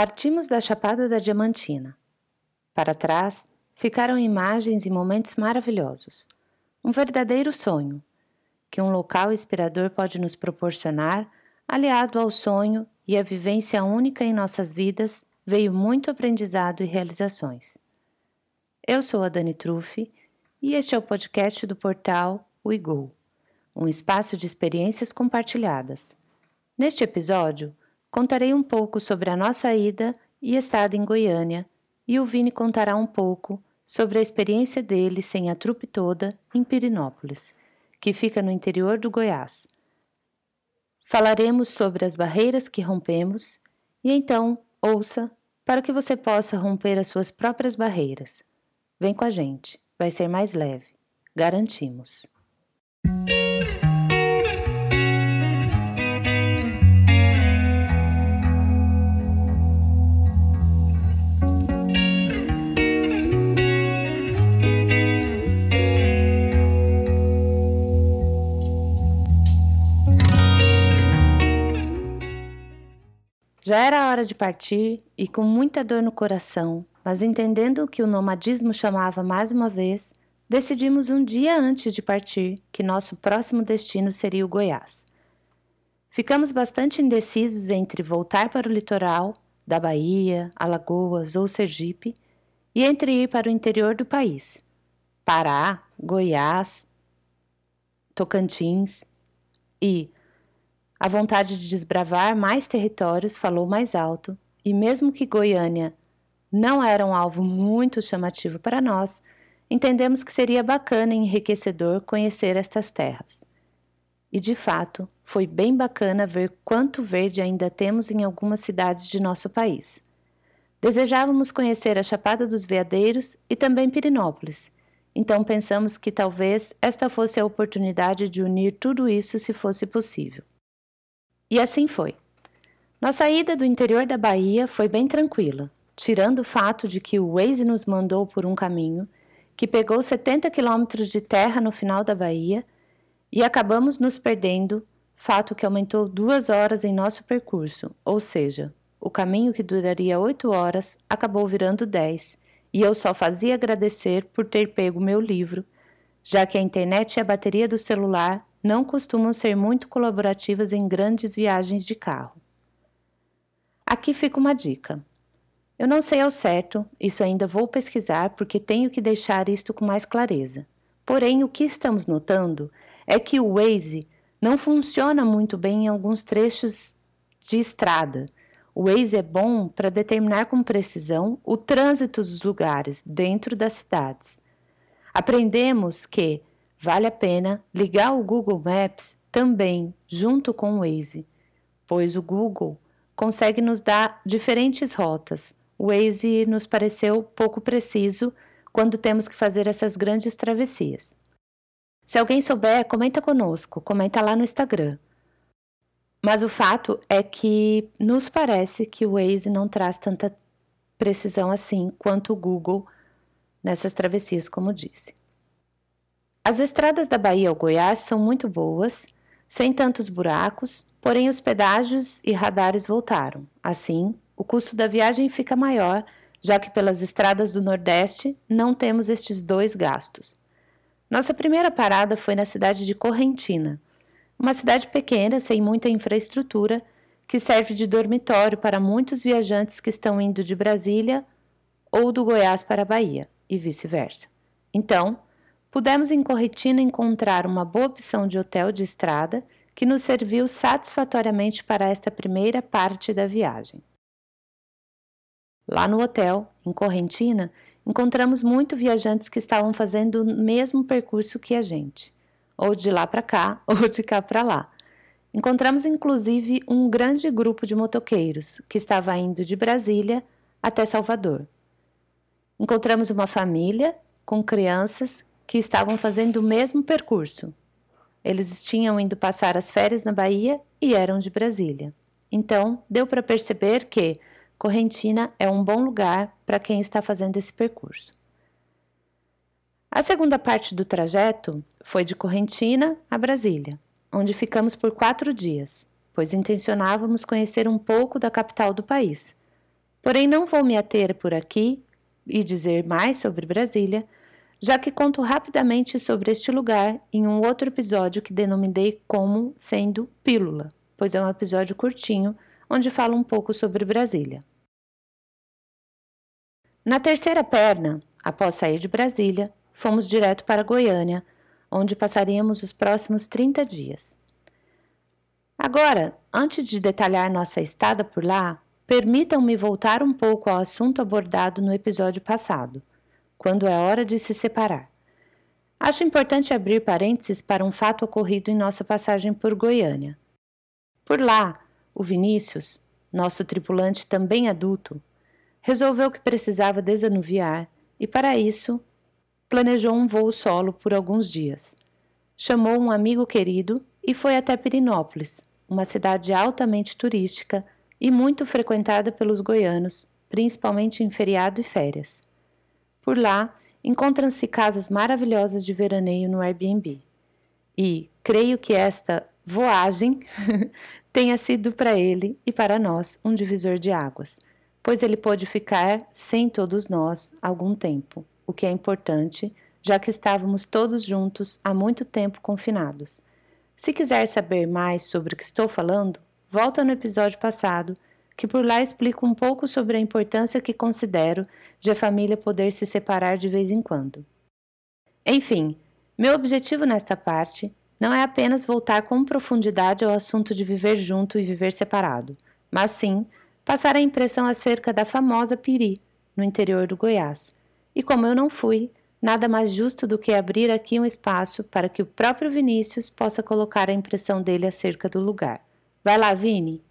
Partimos da Chapada da Diamantina. Para trás ficaram imagens e momentos maravilhosos. Um verdadeiro sonho que um local inspirador pode nos proporcionar, aliado ao sonho e à vivência única em nossas vidas, veio muito aprendizado e realizações. Eu sou a Dani Truffi e este é o podcast do portal WeGo, um espaço de experiências compartilhadas. Neste episódio, contarei um pouco sobre a nossa ida e estada em Goiânia e o Vini contará um pouco sobre a experiência dele sem a trupe toda em Pirinópolis, que fica no interior do Goiás. Falaremos sobre as barreiras que rompemos e então ouça para que você possa romper as suas próprias barreiras. Vem com a gente, vai ser mais leve, garantimos. Já era hora de partir e, com muita dor no coração, mas entendendo que o nomadismo chamava mais uma vez, decidimos um dia antes de partir que nosso próximo destino seria o Goiás. Ficamos bastante indecisos entre voltar para o litoral, da Bahia, Alagoas ou Sergipe, e entre ir para o interior do país, Pará, Goiás, Tocantins e, a vontade de desbravar mais territórios falou mais alto, e mesmo que Goiânia não era um alvo muito chamativo para nós, entendemos que seria bacana e enriquecedor conhecer estas terras. E de fato, foi bem bacana ver quanto verde ainda temos em algumas cidades de nosso país. Desejávamos conhecer a Chapada dos Veadeiros e também Pirinópolis, então pensamos que talvez esta fosse a oportunidade de unir tudo isso se fosse possível. E assim foi. Nossa ida do interior da Bahia foi bem tranquila, tirando o fato de que o Waze nos mandou por um caminho que pegou 70 quilômetros de terra no final da Bahia e acabamos nos perdendo, fato que aumentou duas horas em nosso percurso, ou seja, o caminho que duraria oito horas acabou virando dez, e eu só fazia agradecer por ter pego meu livro, já que a internet e a bateria do celular não costumam ser muito colaborativas em grandes viagens de carro. Aqui fica uma dica. Eu não sei ao certo, isso ainda vou pesquisar porque tenho que deixar isto com mais clareza. Porém, o que estamos notando é que o Waze não funciona muito bem em alguns trechos de estrada. O Waze é bom para determinar com precisão o trânsito dos lugares dentro das cidades. Aprendemos que Vale a pena ligar o Google Maps também junto com o Waze, pois o Google consegue nos dar diferentes rotas. O Waze nos pareceu pouco preciso quando temos que fazer essas grandes travessias. Se alguém souber, comenta conosco, comenta lá no Instagram. Mas o fato é que nos parece que o Waze não traz tanta precisão assim quanto o Google nessas travessias, como disse. As estradas da Bahia ao Goiás são muito boas, sem tantos buracos, porém os pedágios e radares voltaram. Assim, o custo da viagem fica maior, já que pelas estradas do Nordeste não temos estes dois gastos. Nossa primeira parada foi na cidade de Correntina, uma cidade pequena, sem muita infraestrutura, que serve de dormitório para muitos viajantes que estão indo de Brasília ou do Goiás para a Bahia, e vice-versa. Então, pudemos em Corretina encontrar uma boa opção de hotel de estrada que nos serviu satisfatoriamente para esta primeira parte da viagem. Lá no hotel, em Correntina, encontramos muitos viajantes que estavam fazendo o mesmo percurso que a gente, ou de lá para cá, ou de cá para lá. Encontramos inclusive um grande grupo de motoqueiros que estava indo de Brasília até Salvador. Encontramos uma família com crianças que estavam fazendo o mesmo percurso. Eles tinham ido passar as férias na Bahia e eram de Brasília. Então, deu para perceber que Correntina é um bom lugar para quem está fazendo esse percurso. A segunda parte do trajeto foi de Correntina a Brasília, onde ficamos por quatro dias, pois intencionávamos conhecer um pouco da capital do país. Porém, não vou me ater por aqui e dizer mais sobre Brasília, já que conto rapidamente sobre este lugar em um outro episódio que denominei como sendo Pílula, pois é um episódio curtinho onde falo um pouco sobre Brasília. Na terceira perna, após sair de Brasília, fomos direto para Goiânia, onde passaríamos os próximos 30 dias. Agora, antes de detalhar nossa estada por lá, permitam-me voltar um pouco ao assunto abordado no episódio passado, quando é hora de se separar. Acho importante abrir parênteses para um fato ocorrido em nossa passagem por Goiânia. Por lá, o Vinícius, nosso tripulante também adulto, resolveu que precisava desanuviar e, para isso, planejou um voo solo por alguns dias. Chamou um amigo querido e foi até Pirinópolis, uma cidade altamente turística e muito frequentada pelos goianos, principalmente em feriado e férias. Por lá, encontram-se casas maravilhosas de veraneio no Airbnb. E creio que esta voagem tenha sido para ele e para nós um divisor de águas, pois ele pôde ficar sem todos nós algum tempo, o que é importante, já que estávamos todos juntos há muito tempo confinados. Se quiser saber mais sobre o que estou falando, volta no episódio passado, que por lá explico um pouco sobre a importância que considero de a família poder se separar de vez em quando. Enfim, meu objetivo nesta parte não é apenas voltar com profundidade ao assunto de viver junto e viver separado, mas sim passar a impressão acerca da famosa Piri, no interior do Goiás. E como eu não fui, nada mais justo do que abrir aqui um espaço para que o próprio Vinícius possa colocar a impressão dele acerca do lugar. Vai lá, Vini!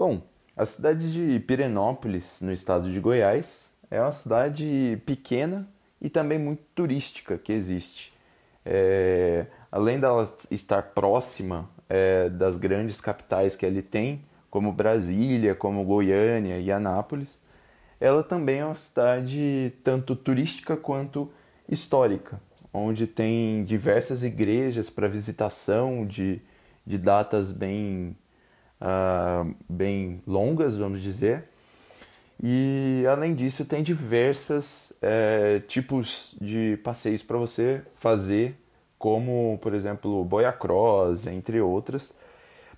Bom, a cidade de Pirenópolis, no estado de Goiás, é uma cidade pequena e também muito turística que existe. É, além dela estar próxima é, das grandes capitais que ele tem, como Brasília, como Goiânia e Anápolis, ela também é uma cidade tanto turística quanto histórica, onde tem diversas igrejas para visitação de, de datas bem, uh, bem longas, vamos dizer. E além disso, tem diversos é, tipos de passeios para você fazer, como por exemplo Boiacross, entre outras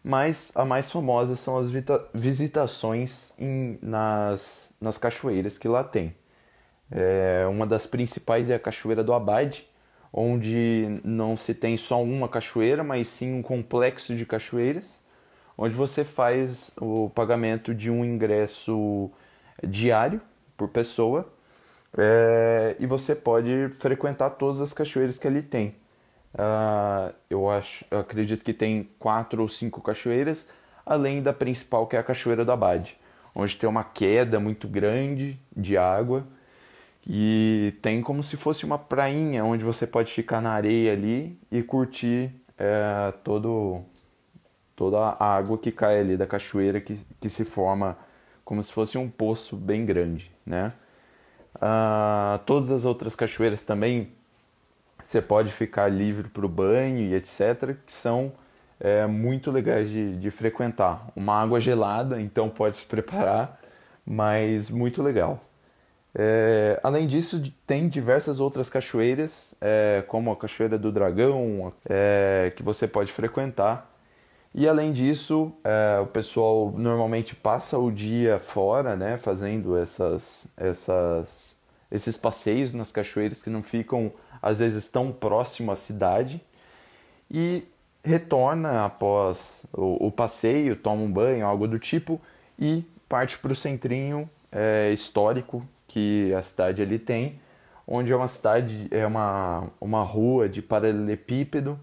mas a mais famosa são as visitações em, nas, nas cachoeiras que lá tem. É, uma das principais é a Cachoeira do Abade, onde não se tem só uma cachoeira, mas sim um complexo de cachoeiras, onde você faz o pagamento de um ingresso diário por pessoa é, e você pode frequentar todas as cachoeiras que ali tem. Uh, eu acho, eu acredito que tem quatro ou cinco cachoeiras, além da principal que é a Cachoeira do Abade, onde tem uma queda muito grande de água e tem como se fosse uma prainha onde você pode ficar na areia ali e curtir é, todo, toda a água que cai ali da cachoeira que, que se forma como se fosse um poço bem grande, né? Uh, todas as outras cachoeiras também você pode ficar livre para o banho e etc., que são é, muito legais de, de, frequentar. Uma água gelada, então pode se preparar, mas muito legal. É, além disso, tem diversas outras cachoeiras, é, como a Cachoeira do Dragão, é, que você pode frequentar. E além disso, é, o pessoal normalmente passa o dia fora, né, fazendo essas, essas, esses passeios nas cachoeiras que não ficam às vezes tão próximo à cidade, e retorna após o, o passeio, toma um banho, algo do tipo, e parte para o centrinho é, histórico que a cidade ali tem, onde é uma cidade, é uma, uma rua de paralelepípedo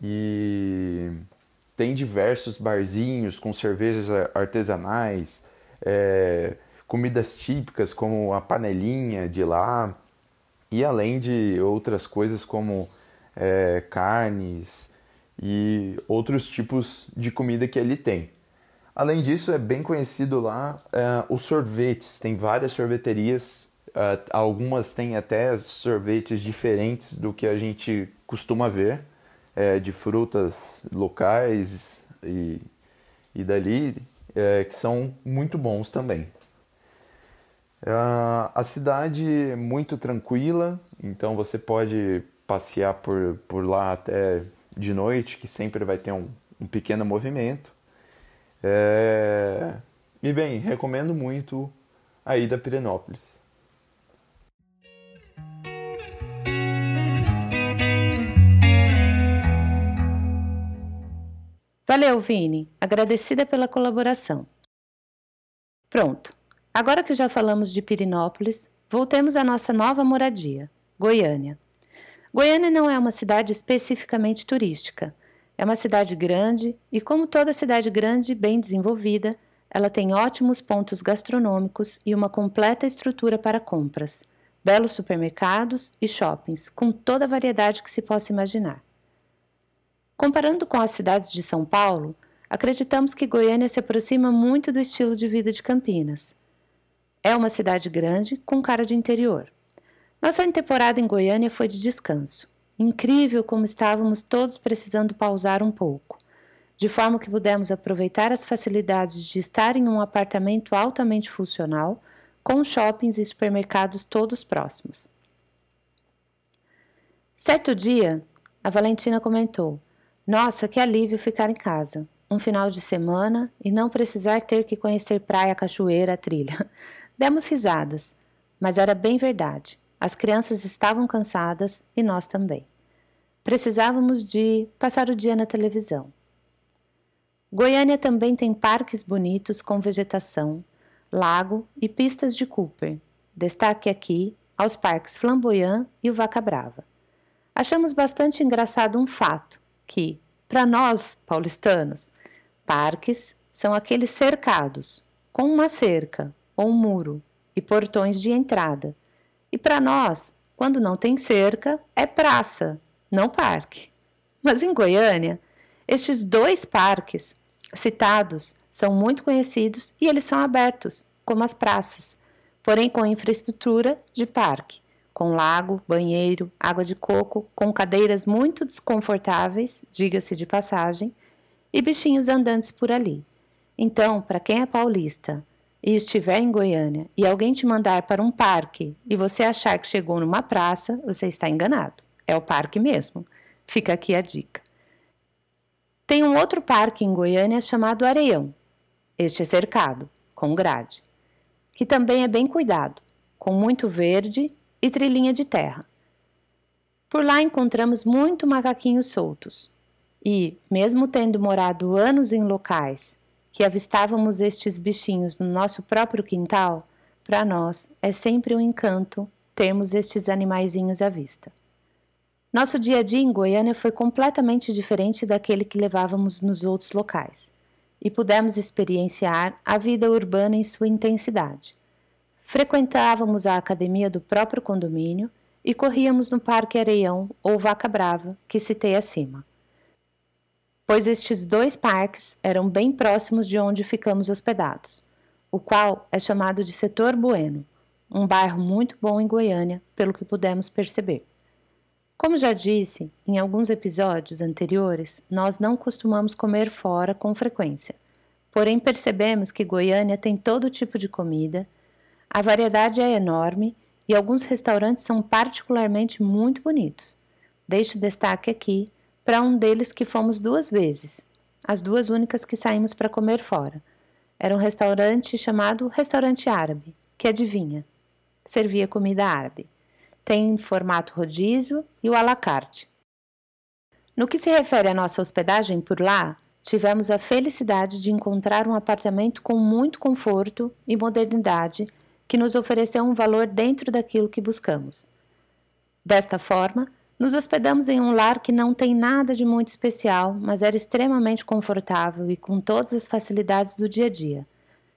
e tem diversos barzinhos com cervejas artesanais, é, comidas típicas como a panelinha de lá, e além de outras coisas como é, carnes e outros tipos de comida que ele tem. Além disso, é bem conhecido lá é, os sorvetes. Tem várias sorveterias, é, algumas têm até sorvetes diferentes do que a gente costuma ver. É, de frutas locais e, e dali é, que são muito bons também. Uh, a cidade é muito tranquila, então você pode passear por, por lá até de noite, que sempre vai ter um, um pequeno movimento. É... E bem, recomendo muito a ida a Pirenópolis. Valeu, Vini. Agradecida pela colaboração. Pronto. Agora que já falamos de Pirinópolis, voltemos à nossa nova moradia, Goiânia. Goiânia não é uma cidade especificamente turística. É uma cidade grande e, como toda cidade grande bem desenvolvida, ela tem ótimos pontos gastronômicos e uma completa estrutura para compras, belos supermercados e shoppings, com toda a variedade que se possa imaginar. Comparando com as cidades de São Paulo, acreditamos que Goiânia se aproxima muito do estilo de vida de Campinas. É uma cidade grande com cara de interior. Nossa temporada em Goiânia foi de descanso. Incrível como estávamos todos precisando pausar um pouco, de forma que pudemos aproveitar as facilidades de estar em um apartamento altamente funcional, com shoppings e supermercados todos próximos. Certo dia, a Valentina comentou: nossa, que alívio ficar em casa. Um final de semana e não precisar ter que conhecer praia, cachoeira, trilha. Demos risadas, mas era bem verdade. As crianças estavam cansadas e nós também. Precisávamos de passar o dia na televisão. Goiânia também tem parques bonitos com vegetação, lago e pistas de Cooper. Destaque aqui aos parques Flamboyant e o Vaca Brava. Achamos bastante engraçado um fato que, para nós paulistanos, parques são aqueles cercados, com uma cerca ou um muro e portões de entrada. E para nós, quando não tem cerca, é praça, não parque. Mas em Goiânia, estes dois parques citados são muito conhecidos e eles são abertos, como as praças, porém com infraestrutura de parque com lago, banheiro, água de coco, com cadeiras muito desconfortáveis, diga-se de passagem, e bichinhos andantes por ali. Então, para quem é paulista e estiver em Goiânia e alguém te mandar para um parque e você achar que chegou numa praça, você está enganado. É o parque mesmo. Fica aqui a dica. Tem um outro parque em Goiânia chamado Areião. Este é cercado, com grade, que também é bem cuidado, com muito verde e trilhinha de terra. Por lá encontramos muito macaquinhos soltos. E, mesmo tendo morado anos em locais que avistávamos estes bichinhos no nosso próprio quintal, para nós é sempre um encanto termos estes animaizinhos à vista. Nosso dia a dia em Goiânia foi completamente diferente daquele que levávamos nos outros locais, e pudemos experienciar a vida urbana em sua intensidade. Frequentávamos a academia do próprio condomínio e corríamos no Parque Areião ou Vaca Brava, que citei acima. Pois estes dois parques eram bem próximos de onde ficamos hospedados, o qual é chamado de Setor Bueno, um bairro muito bom em Goiânia, pelo que pudemos perceber. Como já disse em alguns episódios anteriores, nós não costumamos comer fora com frequência. Porém, percebemos que Goiânia tem todo tipo de comida a variedade é enorme e alguns restaurantes são particularmente muito bonitos. Deixo destaque aqui para um deles que fomos duas vezes, as duas únicas que saímos para comer fora. Era um restaurante chamado Restaurante Árabe, que adivinha, servia comida árabe. Tem formato rodízio e o à la carte. No que se refere à nossa hospedagem por lá, tivemos a felicidade de encontrar um apartamento com muito conforto e modernidade que nos ofereceu um valor dentro daquilo que buscamos. Desta forma, nos hospedamos em um lar que não tem nada de muito especial, mas era extremamente confortável e com todas as facilidades do dia a dia.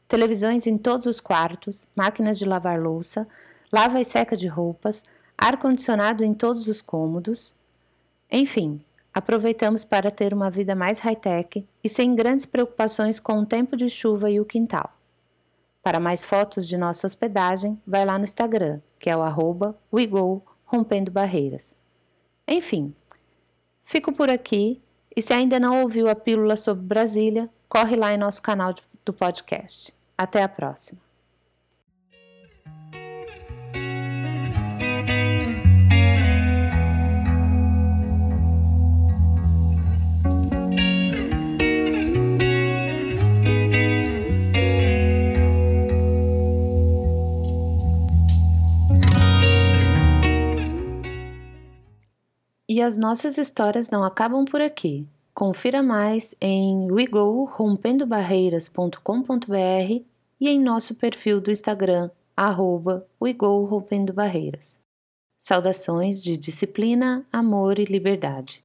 Televisões em todos os quartos, máquinas de lavar louça, lava e seca de roupas, ar-condicionado em todos os cômodos. Enfim, aproveitamos para ter uma vida mais high-tech e sem grandes preocupações com o tempo de chuva e o quintal. Para mais fotos de nossa hospedagem, vai lá no Instagram, que é o arroba Rompendo Barreiras. Enfim, Fico por aqui e se ainda não ouviu a pílula sobre Brasília, corre lá em nosso canal do podcast. Até a próxima. E as nossas histórias não acabam por aqui. Confira mais em wegorompendobarreiras.com.br e em nosso perfil do Instagram, arroba Barreiras. Saudações de disciplina, amor e liberdade.